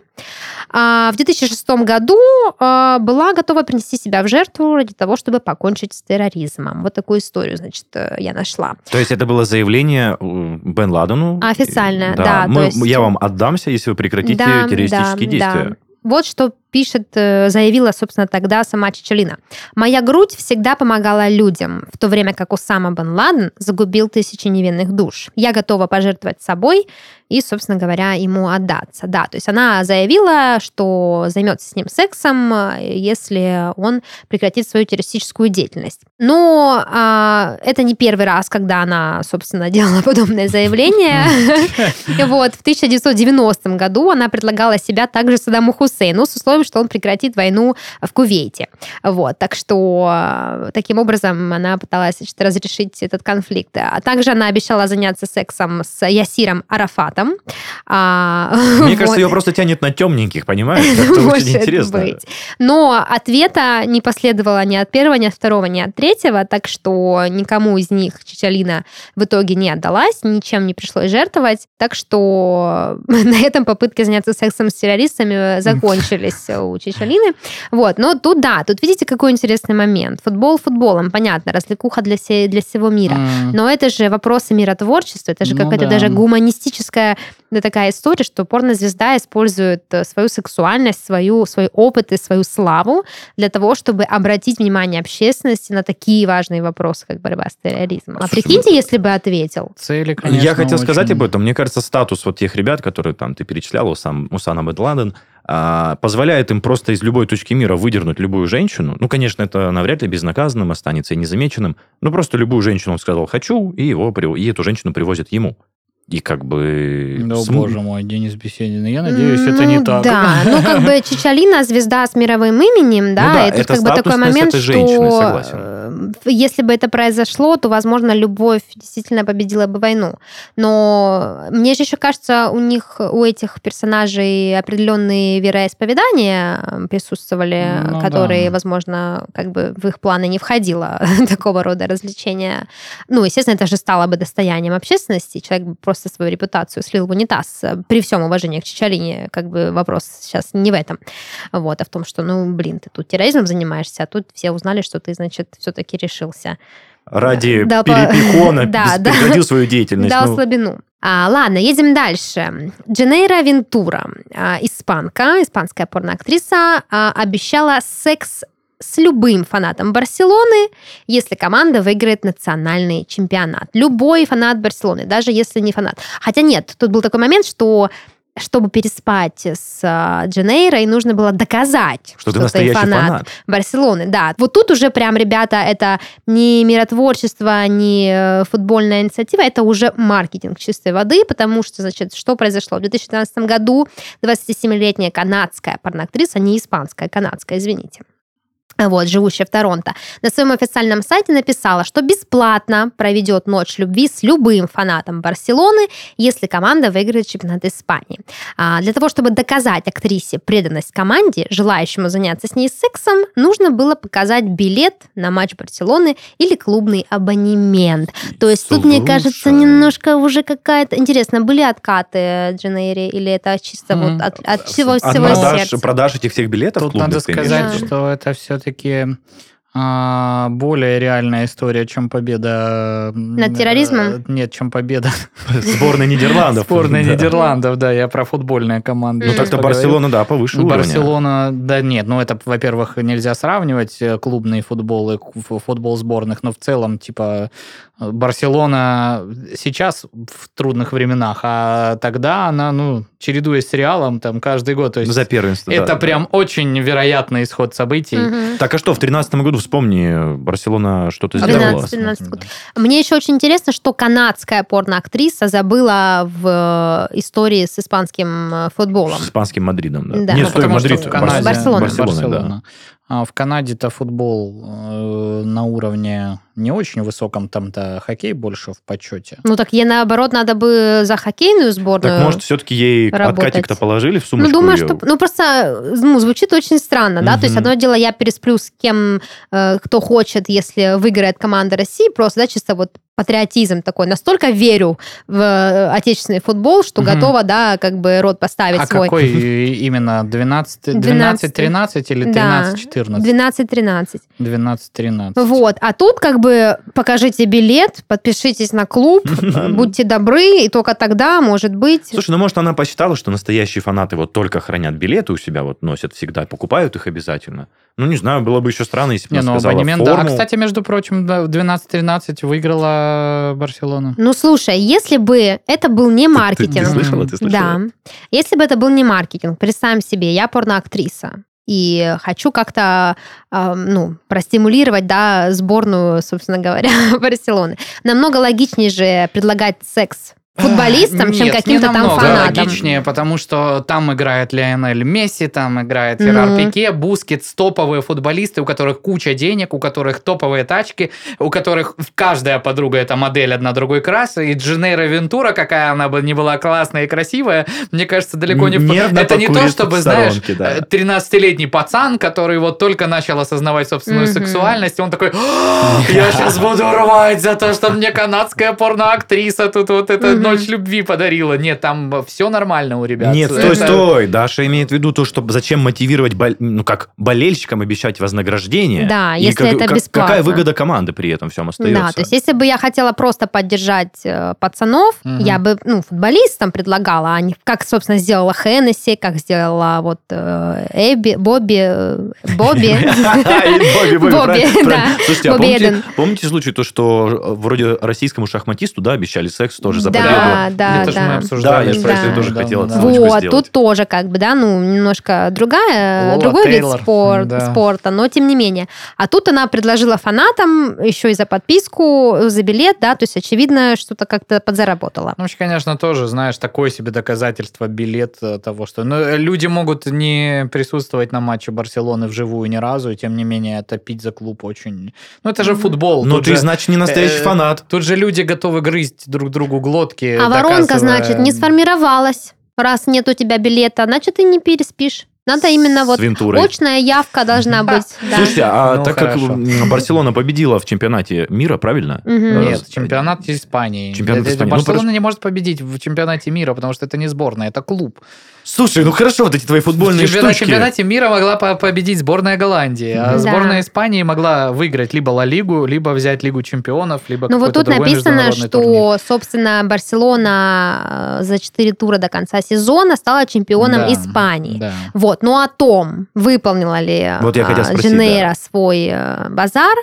А, в 2006 году э, была готова принести себя в жертву ради того, чтобы покончить с терроризмом. Вот такую историю, значит, э, я нашла. То есть это было заявление э, Бен Ладену? Официальное, да, Мы- то есть- Я вам отдамся, если вы прекратите Да, террористические да, действия. да. Вот что пишет, э, заявила, собственно, тогда сама Чичалина. «Моя грудь всегда помогала людям, в то время как Усама Бен Ладен загубил тысячи невинных душ. Я готова пожертвовать собой и, собственно говоря, ему отдаться». Да, то есть она заявила, что займется с ним сексом, э, если он прекратит свою террористическую деятельность. Но а, это не первый раз, когда она, собственно, делала подобное заявление. Вот, в 1990 году она предлагала себя также Саддаму Хусейну с условием, что он прекратит войну в Кувейте. Вот, так что э, таким образом она пыталась значит, разрешить этот конфликт. А также она обещала заняться сексом с Ясиром Арафатом. А, Мне кажется, ее просто тянет на темненьких, понимаешь? Это очень интересно. быть. Но ответа не последовало ни от первого, ни от второго, ни от третьего, так что никому из них Чичалина в итоге не отдалась, ничем не пришлось жертвовать. Так что на этом попытки заняться сексом с террористами закончились у Чичалины. Вот, но тут да, тут видите, какой интересный момент. Футбол футболом, понятно, развлекуха для, все- для всего мира. М. Но это же вопросы миротворчества, это же Ну какая-то да. даже гуманистическая да, такая история, что порнозвезда использует э, свою сексуальность, свою, свой опыт и свою славу для того, чтобы обратить внимание общественности на такие важные вопросы, как борьба с терроризмом. А прикиньте, если бы ответил. Цели, конечно, Я хотел сказать очень- об этом. Мне кажется, статус вот тех ребят, которые там ты перечислял, Усам, Усана Бен Ладен, позволяет им просто из любой точки мира выдернуть любую женщину. Ну, конечно, это навряд ли безнаказанным останется и незамеченным. Но просто любую женщину он сказал «хочу», и, его, и эту женщину привозят ему. И как бы... Да, см- боже мой, Денис Беседин. Я надеюсь, это не Ну, так. Да, ну как бы Чичалина звезда с мировым именем, да, Ну да, тут это как бы такой момент, этой что женщины, согласен. э, если бы это произошло, то, возможно, любовь действительно победила бы войну. Но мне же еще кажется, у них, у этих персонажей определенные вероисповедания э, присутствовали, Ну которые, да. возможно, как бы в их планы не входило такого рода развлечения. Ну, естественно, это же стало бы достоянием общественности. Человек бы просто свою репутацию слил в унитаз. При всем уважении к Чичалине, как бы вопрос сейчас не в этом. Вот, а в том, что, ну, блин, ты тут терроризмом занимаешься, а тут все узнали, что ты, значит, все-таки решился. Ради Да, перепихона Да, да. свою деятельность. Дал Ну, слабину. А, ладно, едем дальше. Дженейра Вентура, а, испанка, испанская порноактриса, а, обещала секс с любым фанатом Барселоны, если команда выиграет национальный чемпионат. Любой фанат Барселоны, даже если не фанат. Хотя нет, тут был такой момент, что чтобы переспать с а, Дженейрой, нужно было доказать, Что ты настоящий фанат. Барселоны, да. Вот тут уже прям, ребята, это не миротворчество, не э, футбольная инициатива, это уже маркетинг чистой воды, потому что, значит, что произошло? В 2012 году 27-летняя канадская порноактриса, не испанская, канадская, извините, вот, живущая в Торонто, на своем официальном сайте написала, что бесплатно проведет ночь любви с любым фанатом Барселоны, если команда выиграет чемпионат Испании. А, для того, чтобы доказать актрисе преданность команде, желающему заняться с ней сексом, нужно было показать билет на матч Барселоны или клубный абонемент. То есть тут, мне кажется, Слушай. немножко уже какая-то... Интересно, были откаты Дженейри или это чисто Мгм. вот от, от всего, От всего продаж, сердца? продаж этих всех билетов Тут клубных, надо сказать, виду? что это все-таки takie а, более реальная история, чем победа... Над терроризмом? Э, Нет, чем победа Сборная Нидерландов. сборной Да. Нидерландов, да, я про футбольные команды. Ну, так-то. Барселона, да, повыше уровня. Барселона, да нет, ну это, во-первых, нельзя сравнивать э, клубный футбол и ф- футбол сборных, но в целом, типа, э, Барселона сейчас в трудных временах, а тогда она, ну, чередуясь с Реалом, там, каждый год, то есть За первенство, это да. прям очень вероятный исход событий. Мгм. Так а что, в тринадцатом году, вспомни, Барселона что-то сделала. 12, 13 год. Мне еще очень интересно, что канадская порноактриса забыла в э, истории с испанским э, футболом. С испанским Мадридом, да. Да. Нет, Ну, стой, Мадрид. что в Канаде, Барселона. Барселона, да. А в Канаде-то футбол э, на уровне не очень высоком, там-то хоккей больше в почете. Ну так ей наоборот надо бы за хоккейную сборную. Так может, все-таки ей работать. откатик-то положили в ну, сумочку? думаю, её? что... Ну, просто, ну, звучит очень странно, да? То есть, одно дело, я пересплю с кем, э, кто хочет, если выиграет команда России, просто, да, чисто вот патриотизм такой. Настолько верю в э, отечественный футбол, что Мгм. готова, да, как бы рот поставить А свой. какой именно? 12, 12 13 или Да. 13 14? 12-13. 12 13. Вот. А тут как бы покажите билет, подпишитесь на клуб, будьте добры, и только тогда, может быть... Слушай, ну может она посчитала, что настоящие фанаты вот только хранят билеты у себя, вот носят всегда, покупают их обязательно. Ну, не знаю, было бы еще странно, если бы Не, она ну сказала абонемент, да. А, форму. кстати, между прочим, да, в 12-13 выиграла Барселона. Ну, слушай, если бы это был не Ты- маркетинг... Ты, ты слышала? Ты слышала? Да. Если бы это был не маркетинг, представим себе, я порноактриса, и хочу как-то, э, ну, простимулировать, да, сборную, собственно говоря, Барселоны. Намного логичнее же предлагать секс футболистам, чем Нет, каким-то не там фанатам. логичнее, потому что там играет Лионель Месси, там играет. Жерар Пике, Бускетс, топовые футболисты, у которых куча денег, у которых топовые тачки, у которых каждая подруга это модель одна другой красы, и Дженейра Вентура, какая она бы не была классная и красивая, мне кажется, далеко не... в- Нервно Это не то, чтобы, в знаешь, да. э, 13-летний пацан, который вот только начал осознавать собственную Мгм. сексуальность, и он такой, «А, я сейчас буду рвать за то, что мне канадская порноактриса тут вот Мгм. Ночь любви подарила. Нет, там все нормально у ребят. Нет, стой, Это- стой. Даша имеет в виду то, что зачем мотивировать, бол- ну как, болельщикам обещать вознаграждение. Да, И если это бесплатно. Какая выгода команды при этом всем остается? Да, то есть если бы я хотела просто поддержать э, пацанов, Мгм. я бы, ну, футболистам предлагала, а не как, собственно, сделала Хеннесси, как сделала вот э, Эбби, Бобби, э, Бобби. Бобби, Бобби, да. Слушайте, а помните, случай, то, что э, вроде российскому шахматисту, да, обещали секс тоже за? Да, да, Это же мы да. обсуждали. Да, я же про Да. это тоже Да, хотел да. отсылочку Вот, сделать. тут тоже как бы, да, ну, немножко другая, Лола другой Тейлор, вид спор- да. спорта, но тем не менее. А тут она предложила фанатам еще и за подписку, за билет, да, то есть очевидно, что-то как-то подзаработала. Ну, конечно, тоже, знаешь, такое себе доказательство, билет э, того, что... Ну, э, люди могут не присутствовать на матче Барселоны вживую ни разу, и тем не менее топить за клуб очень... Ну, это же Мгм. футбол. Но тут ты, же- значит, не настоящий э, фанат. Тут же люди готовы грызть друг другу глотки. А воронка, значит, не сформировалась. Раз нет у тебя билета, значит, ты не переспишь. Надо именно вот Вентурой. очная явка должна быть. да. Слушайте, а Ну, так хорошо. как Барселона победила в чемпионате мира, правильно? Мгм. Нет, чемпионат Испании. Чемпионат Это- Испании. Ну, Барселона не может победить в чемпионате мира, потому что это не сборная, это клуб. Слушай, ну хорошо, вот эти твои футбольные в чемпионате, штучки. чемпионате мира могла по- победить сборная Голландии, а Да. сборная Испании могла выиграть либо Ла Лигу, либо взять Лигу чемпионов, либо Ну вот тут написано, что, турнир. собственно, Барселона э, за 4 тура до конца сезона стала чемпионом Да, Испании. Да. Вот, но о том, выполнила ли Вот я хотел а, спросить, Женейра свой э, базар,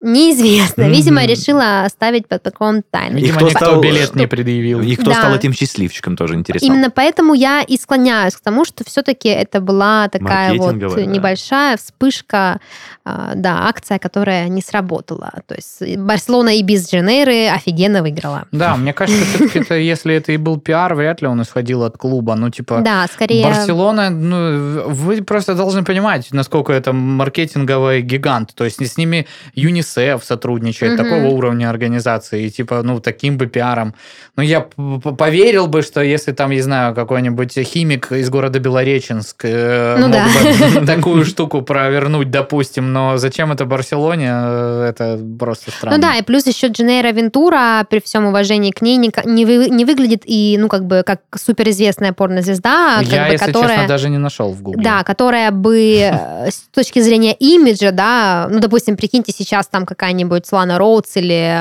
неизвестно. Видимо, решила оставить под таком тайной. И Видимо, кто никто стал- билет не предъявил. И кто Да. стал этим счастливчиком, тоже интересно. Именно поэтому я и склоняюсь к тому, что все-таки это была такая вот да. небольшая вспышка, а, да, акция, которая не сработала. То есть Барселона и без Дженейры офигенно выиграла. Да, мне кажется, все-таки это, если это и был пиар, вряд ли он исходил от клуба. Ну, типа, Да, скорее... Барселона, ну, вы просто должны понимать, насколько это маркетинговый гигант. То есть с ними Юнис ЮНИСЕФ сотрудничает, Мгм. такого уровня организации, и типа, ну, таким бы пиаром. Ну, я поверил бы, что если там, не знаю, какой-нибудь химик из города Белореченск э, Ну мог да. бы такую штуку провернуть, допустим, но зачем это Барселоне, э, это просто странно. Ну да, и плюс еще Дженейра Вентура, при всем уважении к ней, не, не, вы- не выглядит и, ну, как бы, как суперизвестная порнозвезда, Я, бы, если которая... честно, даже не нашел в Гугле. Да, которая бы э, с точки зрения имиджа, да, ну, допустим, прикиньте, сейчас там какая-нибудь Слана Роудс или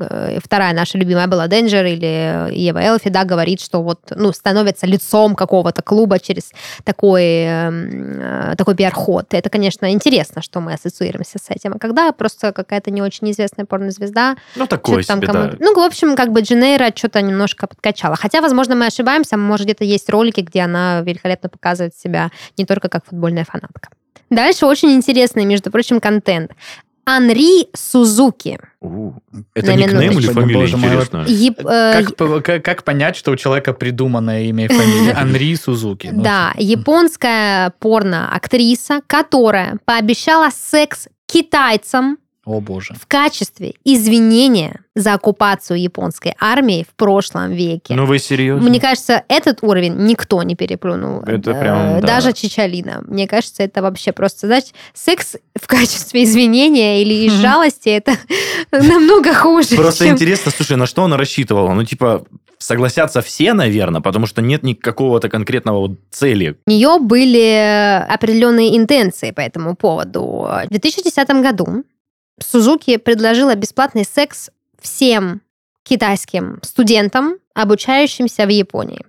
э, вторая наша любимая была Денджер или Ева Элфи, да, говорит, что вот, ну, становится лицом какого-то клуба через такой, эм, э, такой пиар-ход. Это, конечно, интересно, что мы ассоциируемся с этим. А когда просто какая-то не очень известная порнозвезда, Ну, такое что-то там себе, кому- да. Ну, в общем, как бы Дженейра что-то немножко подкачала. Хотя, возможно, мы ошибаемся, может, где-то есть ролики, где она великолепно показывает себя не только как футбольная фанатка. Дальше очень интересный, между прочим, контент. Анри Сузуки. Это На никнейм или минуточку. фамилия, Боже мой, интересно? Еп- э, Как, как, как понять, что у человека придуманное имя и фамилия? Анри Сузуки. Ну, Да, японская порно-актриса, которая пообещала секс китайцам О боже. в качестве извинения за оккупацию японской армии в прошлом веке. Ну, вы серьезно? Мне кажется, этот уровень никто не переплюнул. Это прям, да. Даже Чичалина. Мне кажется, это вообще просто, знаешь, секс в качестве извинения или из жалости, это намного хуже, Просто интересно, слушай, на что она рассчитывала? Ну, типа, согласятся все, наверное, потому что нет никакого-то конкретного вот цели. У нее были определенные интенции по этому поводу. В 2010 году Сузуки предложила бесплатный секс всем китайским студентам, обучающимся в Японии.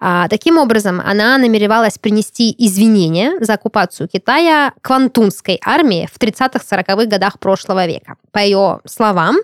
А, таким образом, она намеревалась принести извинения за оккупацию Китая квантунской армии в 30-40-х годах прошлого века. По ее словам,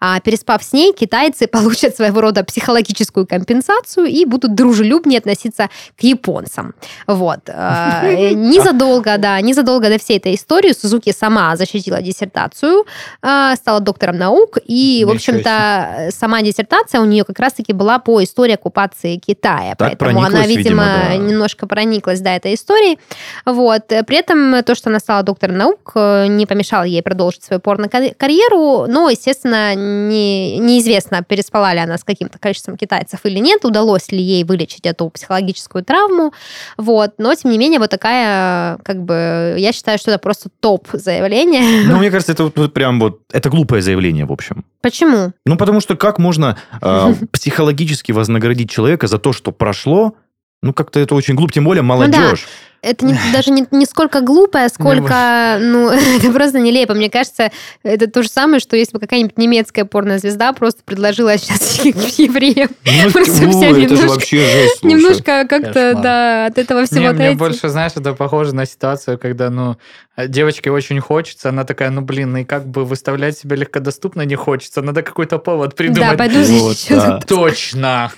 а, переспав с ней, китайцы получат своего рода психологическую компенсацию и будут дружелюбнее относиться к японцам. Вот. А, Незадолго, да, незадолго до всей этой истории Сузуки сама защитила диссертацию, а, стала доктором наук, и, в общем-то, сама диссертация у нее как раз-таки была по истории оккупации Китая. Так Поэтому она, видимо, видимо, да. немножко прониклась, да, этой историей. Вот. При этом то, что она стала доктором наук, э, не помешало ей продолжить свою порно-карьеру, но, естественно, не, неизвестно, переспала ли она с каким-то количеством китайцев или нет, удалось ли ей вылечить эту психологическую травму. Вот. Но, тем не менее, вот такая, как бы, я считаю, что это просто топ заявление. Ну, мне кажется, это вот прям вот... Это глупое заявление, в общем. Почему? Ну, потому что как можно э, психологически вознаградить человека за то, что прошло? Ну, как-то это очень глупо, тем более молодежь. Это не- даже не, не сколько глупое, сколько, ну, это просто нелепо. Мне кажется, это то же самое, что если бы какая-нибудь немецкая порнозвезда просто предложила сейчас евреям Ну, Просто же немножко- вообще жесть, немножко как-то, да, от этого всего Не, мне отойти. больше, знаешь, это похоже на ситуацию, когда, ну, девочке очень хочется, она такая, ну, блин, и как бы выставлять себя легкодоступно не хочется, надо какой-то повод Да, придумать. пойду Вот, да. Точно.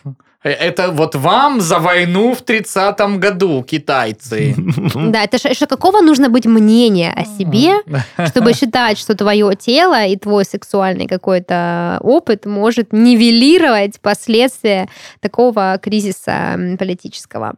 Это вот вам за войну в 30-м году, китайцы. Да, это же какого нужно быть мнения о себе, чтобы считать, что твое тело и твой сексуальный какой-то опыт может нивелировать последствия такого кризиса политического.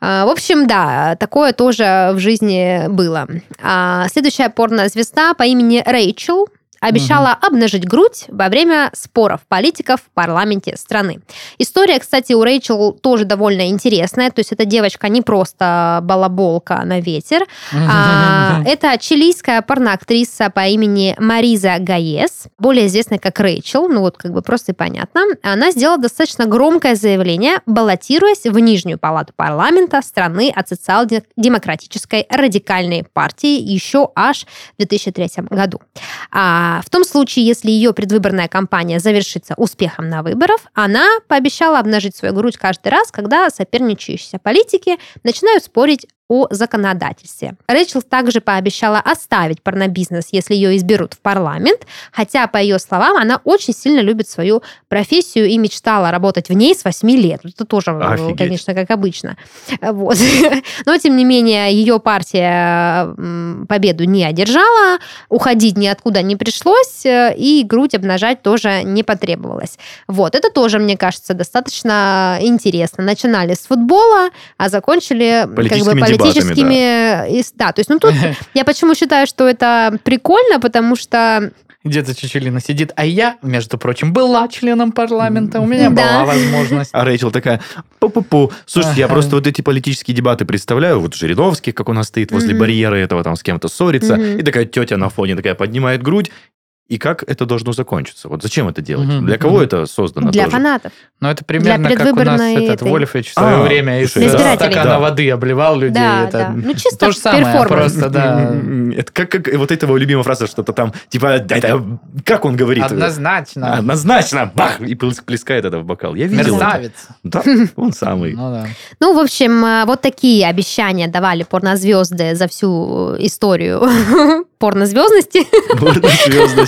А, В общем, да, такое тоже в жизни было. А Следующая порнозвезда по имени Рэйчел обещала обнажить грудь во время споров политиков в парламенте страны. История, кстати, у Рэйчел тоже довольно интересная. То есть эта девочка не просто балаболка на ветер, а, это чилийская порноактриса по имени Мариза Гаес, более известная как Рэйчел, ну вот как бы просто и понятно. Она сделала достаточно громкое заявление, баллотируясь в нижнюю палату парламента страны от социал-демократической радикальной партии еще аж в 2003 году. А в том случае, если ее предвыборная кампания завершится успехом на выборах, она пообещала обнажить свою грудь каждый раз, когда соперничающие политики начинают спорить о законодательстве. Рэйчел также пообещала оставить порнобизнес, если ее изберут в парламент, хотя, по ее словам, она очень сильно любит свою профессию и мечтала работать в ней с 8 лет. Это тоже, э, Офигеть. конечно, как обычно. Вот. Но, тем не менее, ее партия победу не одержала, уходить ниоткуда не пришлось, э, и грудь обнажать тоже не потребовалось. Вот, это тоже, мне кажется, достаточно интересно. Начинали с футбола, а закончили как бы Политическими политическими... и- Да, то есть, ну тут я почему считаю, что это прикольно, потому что Где-то Чечелина сидит, а я, между прочим, была членом парламента, у меня Да. была возможность. А Рэйчел такая, пу-пу-пу. Слушайте, я просто вот эти политические дебаты представляю. Вот Жириновский, как у нас стоит возле барьера этого, там с кем-то ссорится. И такая тетя на фоне такая поднимает грудь. И как это должно закончиться? Вот зачем это делать? Мгм. Для кого Мгм. это создано Для тоже? фанатов. Но это примерно как у нас предвыборной этот этой- Вольфович в свое А, время из стакана Да. воды обливал людей. Да, это да. Ну, чисто то же самое, перформанс. просто, да. Это как, как вот эта его любимая фраза, что-то там, типа, да, да, как он говорит? Однозначно. Однозначно, бах, и плес- плескает это в бокал. Я видел. это. Мерзавец. Да, он самый. Ну да. Ну, в общем, э, вот такие обещания давали порнозвезды за всю э, историю порнозвездности.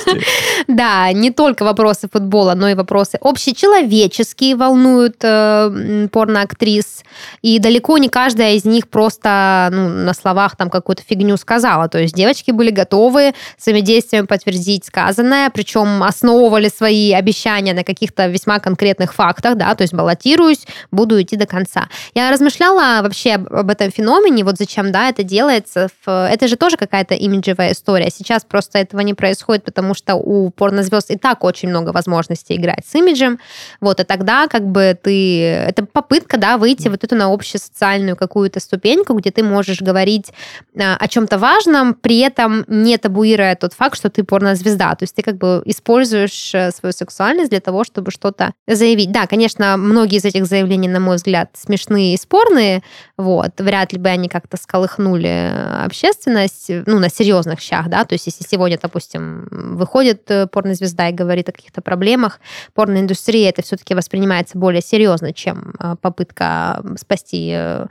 Да, не только вопросы футбола, но и вопросы общечеловеческие волнуют э, порноактрис. И далеко не каждая из них просто ну, на словах там какую-то фигню сказала. То есть девочки были готовы своими действиями подтвердить сказанное, причем основывали свои обещания на каких-то весьма конкретных фактах, да, то есть баллотируюсь, буду идти до конца. Я размышляла вообще об, этом феномене, вот зачем, да, это делается. Это же тоже какая-то имиджевая история. Сейчас просто этого не происходит, потому что у порнозвезд и так очень много возможностей играть с имиджем. Вот, и тогда как бы ты... Это попытка, да, выйти вот эту на общесоциальную какую-то ступеньку, где ты можешь говорить а, о чем-то важном, при этом не табуируя тот факт, что ты порнозвезда. То есть ты как бы используешь э, свою сексуальность для того, чтобы что-то заявить. Да, конечно, многие из этих заявлений, на мой взгляд, смешные и спорные, вот, вряд ли бы они как-то сколыхнули э, общественность, ну, на серьезных щах, да, то есть если сегодня, допустим, выходит э, порнозвезда и говорит о каких-то проблемах, порноиндустрия это все-таки воспринимается более серьезно, чем э, попытка спасти э,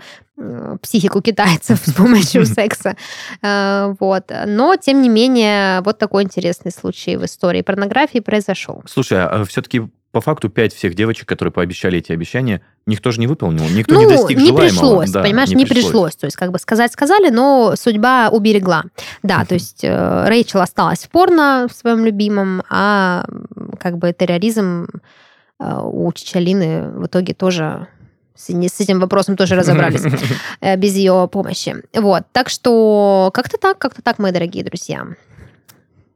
психику китайцев с помощью секса. Вот. Но, тем не менее, вот такой интересный случай в истории порнографии произошел. Слушай, а все-таки по факту пять всех девочек, которые пообещали эти обещания, никто же не выполнил, никто ну, не достиг не желаемого. пришлось, Да, понимаешь, не, пришлось. То есть, как бы сказать сказали, но судьба уберегла. Да, то есть э, Рэйчел осталась в порно в своем любимом, а как бы терроризм э, у Чичалины в итоге тоже с, не- с этим вопросом тоже разобрались э, без ее помощи. Вот, так что как-то так, как-то так, мои дорогие друзья.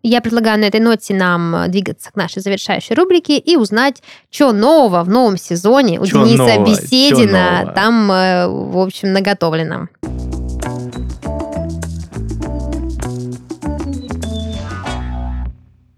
Я предлагаю на этой ноте нам э, двигаться к нашей завершающей рубрике и узнать, что нового в новом сезоне у Чё Дениса нового? Беседина там, э, в общем, наготовлено.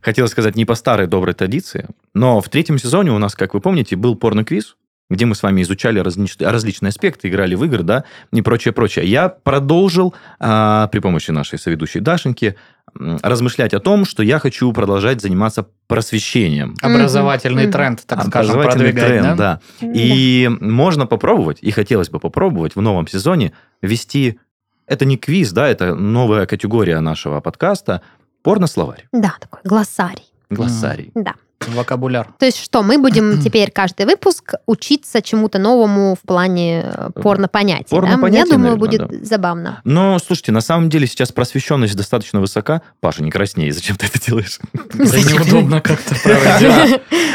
Хотел сказать не по старой доброй традиции, но в третьем сезоне у нас, как вы помните, был порно-квиз, где мы с вами изучали различ- различные аспекты, играли в игры, да, и прочее, прочее. Я продолжил а, при помощи нашей соведущей Дашеньки размышлять о том, что я хочу продолжать заниматься просвещением. Образовательный Мгм. тренд, так скажем, Образовательный продвигать, тренд, да? да. И можно попробовать, и хотелось бы попробовать в новом сезоне ввести... Это не квиз, да, это новая категория нашего подкаста. Порно-словарь. Да, такой глоссарий. Глоссарий. Да. Вокабуляр. То есть что, мы будем теперь каждый выпуск учиться чему-то новому в плане э, порно-понятий. да? Порно-понятий, Я думаю, наверное, будет забавно. Но, слушайте, на самом деле сейчас просвещенность достаточно высока. Паша, не красней, зачем ты это делаешь? Да неудобно как-то.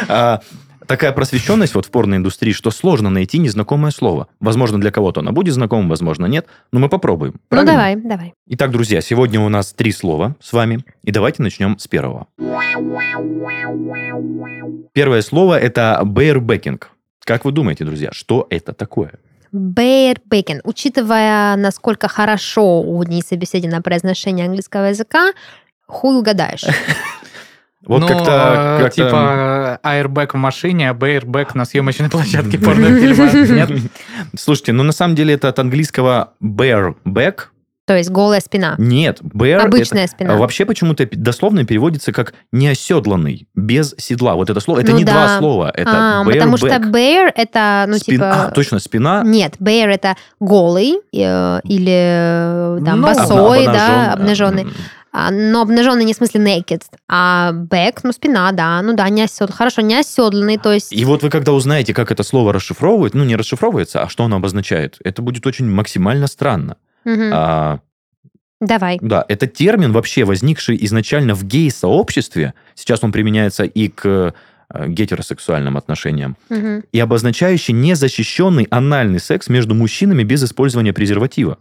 Такая просвещенность вот в порноиндустрии, что сложно найти незнакомое слово. Возможно, для кого-то оно будет знакомым, возможно, нет. Но мы попробуем. Ну Правильно? давай, давай. Итак, друзья, сегодня у нас три слова с вами. И давайте начнем с первого. Первое слово – это barebacking. Как вы думаете, друзья, что это такое? Barebacking. Учитывая, насколько хорошо у Дениса Беседина произношение английского языка, хуй угадаешь. Вот ну, как-то... э, как-то- типа airbag в машине, а bareback на съемочной площадке порнофильма. Нет? Слушайте, ну на самом деле это от английского bareback. То есть голая спина. Нет, bear Обычная это- спина. а Вообще почему-то дословно переводится как неоседланный, без седла. Вот это слово, это Ну не да. два слова, это А, потому что bareback. bear это, ну, Спина- типа... а, точно, спина. Нет, bear это голый э, или э, там Ну, босой, обна- да, обнажен, обнаженный. Но обнаженный не в смысле naked, а back, ну спина, да, ну да, не оседланный. Хорошо, не оседланный, то есть... И вот вы когда узнаете, как это слово расшифровывают, ну не расшифровывается, а что оно обозначает, это будет очень максимально странно. Мгм. А, Давай. Да, это термин вообще возникший изначально в гей-сообществе. Сейчас он применяется и к э, гетеросексуальным отношениям. Мгм. И обозначающий незащищенный анальный секс между мужчинами без использования презерватива.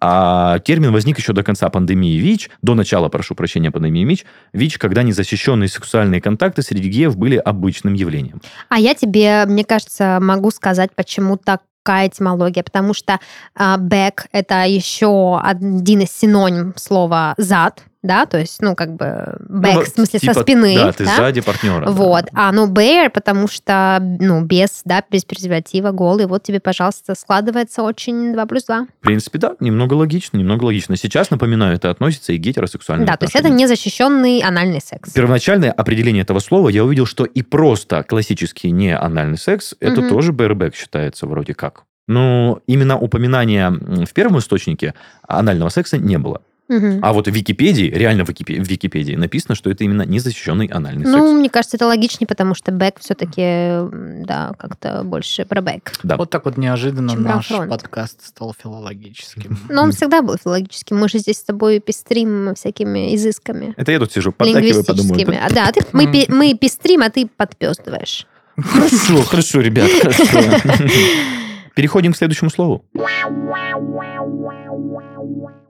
А термин возник еще до конца пандемии ВИЧ, до начала, прошу прощения, пандемии ВИЧ, ВИЧ, когда незащищенные сексуальные контакты среди геев были обычным явлением. А я тебе, мне кажется, могу сказать, почему такая этимология, потому что бэк это еще один из синоним слова зад, да, то есть, ну, как бы, back, Ну, в смысле, типа, со спины. Да, ты сзади партнера. да. Вот. А, ну, bear, потому что, ну, без, да, без презерватива, голый. Вот тебе, пожалуйста, складывается очень 2 плюс 2. В принципе, да, немного логично, немного логично. Сейчас, напоминаю, это относится и к гетеросексуальным Да, то есть это отношениям. незащищенный анальный секс. Первоначальное определение этого слова я увидел, что и просто классический не анальный секс, это Мгм. тоже bareback считается вроде как. Но именно упоминания в первом источнике анального секса не было. Мгм. А вот в Википедии, реально в, Википе- в Википедии написано, что это именно незащищенный анальный Ну, секс. мне кажется, это логичнее, потому что back все-таки, да, как-то больше про back. Да. Вот так вот неожиданно Чем наш фронт. подкаст стал филологическим. Но он всегда был филологическим. Мы же здесь с тобой пестрим всякими изысками. Это я тут сижу, поддакиваю, подумаю. Лингвистическими. А, да, ты, мы, мы пестрим, а ты подпездываешь. Хорошо, хорошо, ребят, хорошо. Переходим к следующему слову.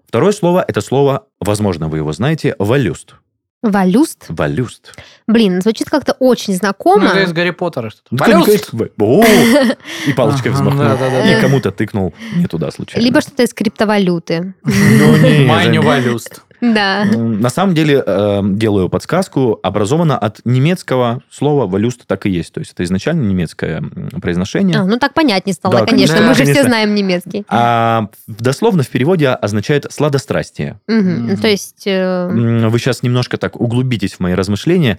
Второе слово – это слово, возможно, вы его знаете, валюст. Валюст. Валюст. Блин, звучит как-то очень Ну, знакомо. это из Гарри Поттера что-то. Ну, Валюст! О! И палочкой взмахнул. И кому-то тыкнул не туда случайно. Либо что-то из криптовалюты. Ну, не, Майню. Валюст. Да. На самом деле, э, делаю подсказку, образовано от немецкого слова «валюст» так и есть. То есть это изначально немецкое произношение. А, ну так понятнее стало, Да, конечно. конечно. Мы же все Конечно. знаем немецкий. А дословно в переводе означает «сладострастие». Мгм. Мгм. То есть... э, Вы сейчас немножко так углубитесь в мои размышления.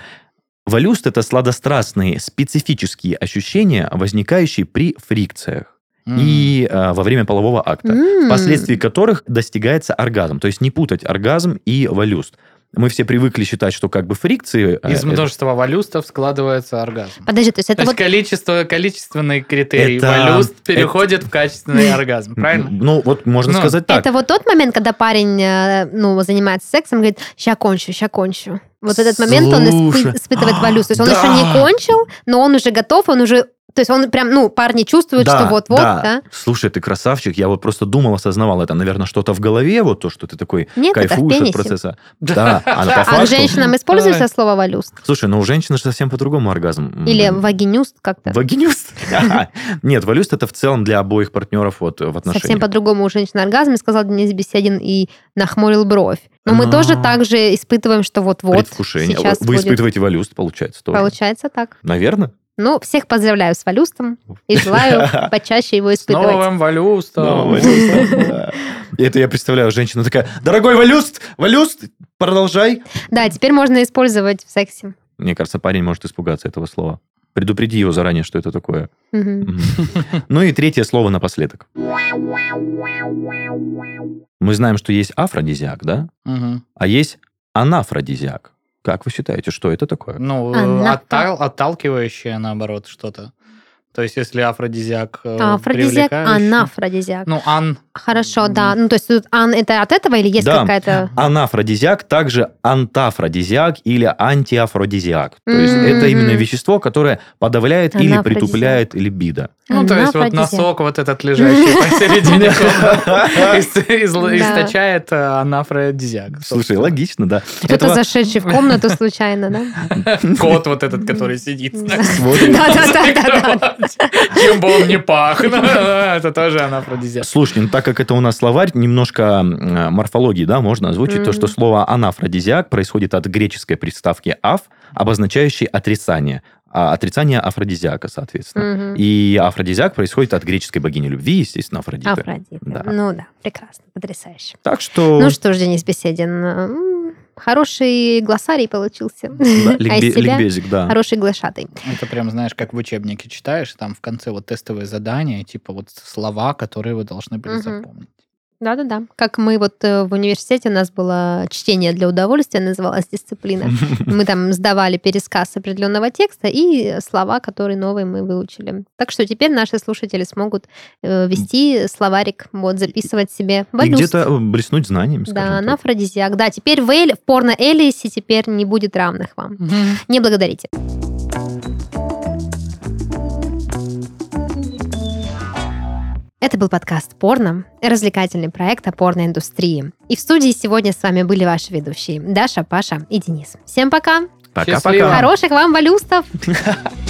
Валюст – это сладострастные специфические ощущения, возникающие при фрикциях и э, во время полового акта. м, впоследствии которых достигается оргазм. То есть не путать оргазм и валюст. Мы все привыкли считать, что как бы фрикции... э, Из это- множества валюстов складывается оргазм. Подожди, то есть То это есть вот... количество, количественный критерий Это- валюст переходит в качественный оргазм, правильно? Ну, вот можно Ну, сказать так. Это вот тот момент, когда парень, э, ну, занимается сексом, говорит, ща кончу, ща кончу. Вот этот момент он испы- Слушай, испытывает а, валюс. То есть он да. еще не кончил, но он уже готов, он уже... То есть он прям, ну, парни чувствуют, Да, что вот-вот, да. да? Слушай, ты красавчик. Я вот просто думал, осознавал это. Наверное, что-то в голове, вот то, что ты такой Нет, это в кайфуешь от процесса. Да, а по А к женщинам используется слово валюст? Слушай, ну у женщины же совсем по-другому оргазм. Или вагинюст как-то? Вагинюст? Нет, валюст это в целом для обоих партнеров вот в отношениях. Совсем по-другому у женщин оргазм, сказал Денис Беседин и нахмурил бровь. Но мы тоже так же испытываем, что вот-вот Предвкушение. сейчас Вы будет. испытываете валюст, получается, тоже. Получается так. Наверное. Ну, всех поздравляю с валюстом и желаю почаще его С испытывать. новым валюстом. Да. Это я представляю, женщина такая, дорогой валюст, валюст, продолжай. Да, теперь можно использовать в сексе. Мне кажется, парень может испугаться этого слова. Предупреди его заранее, что это такое. Ну и третье слово напоследок. Мы знаем, что есть афродизиак, да? Мгм. А есть анафродизиак. Как вы считаете, что это такое? Ну, Она- оттал- отталкивающее, наоборот, что-то. То есть, если афродизиак э, А Афродизиак, анафродизиак. Ну, ан... Хорошо, да. Ну, то есть тут ан это от этого или есть Да. какая-то... Анафродизиак также антафродизиак или антиафродизиак. То есть Мгм. это именно вещество, которое подавляет или притупляет либидо. Ну, то есть, вот носок вот этот лежащий посередине источает э, анафродизиак. Слушай, логично, да. Кто-то зашедший в комнату случайно, да? Кот вот этот, который сидит. Да-да-да. Чем бы он не пах. Это тоже анафродизиак. Слушайте, ну так как это у нас словарь, немножко м, морфологии, да, можно озвучить то, что слово анафродизиак происходит от греческой приставки аф, обозначающей отрицание. А отрицание афродизиака, соответственно. Мгм. И афродизиак происходит от греческой богини любви, естественно, Афродиты. Афродита. Да. Ну да, прекрасно, потрясающе. Так что... Ну что ж, Денис Беседин, хороший глоссарий получился. да, А ликбе- из себя ликбезик, да. хороший глашатый. Это прям, знаешь, как в учебнике читаешь, там в конце вот тестовые задания, типа вот слова, которые вы должны были запомнить. Да-да-да. Как мы вот э, в университете, у нас было чтение для удовольствия, называлась дисциплина. Мы там сдавали пересказ определенного текста и слова, которые новые мы выучили. Так что теперь наши слушатели смогут э, вести словарик, вот, записывать себе И где-то э, блеснуть знаниями, Да, так. на афродизиак. Да, теперь в, Эль- в порно Элисе теперь не будет равных вам. Не благодарите. Это был подкаст «Порно», развлекательный проект о порноиндустрии. И в студии сегодня с вами были ваши ведущие Даша, Паша и Денис. Всем пока! Пока-пока. Хороших вам валюстов!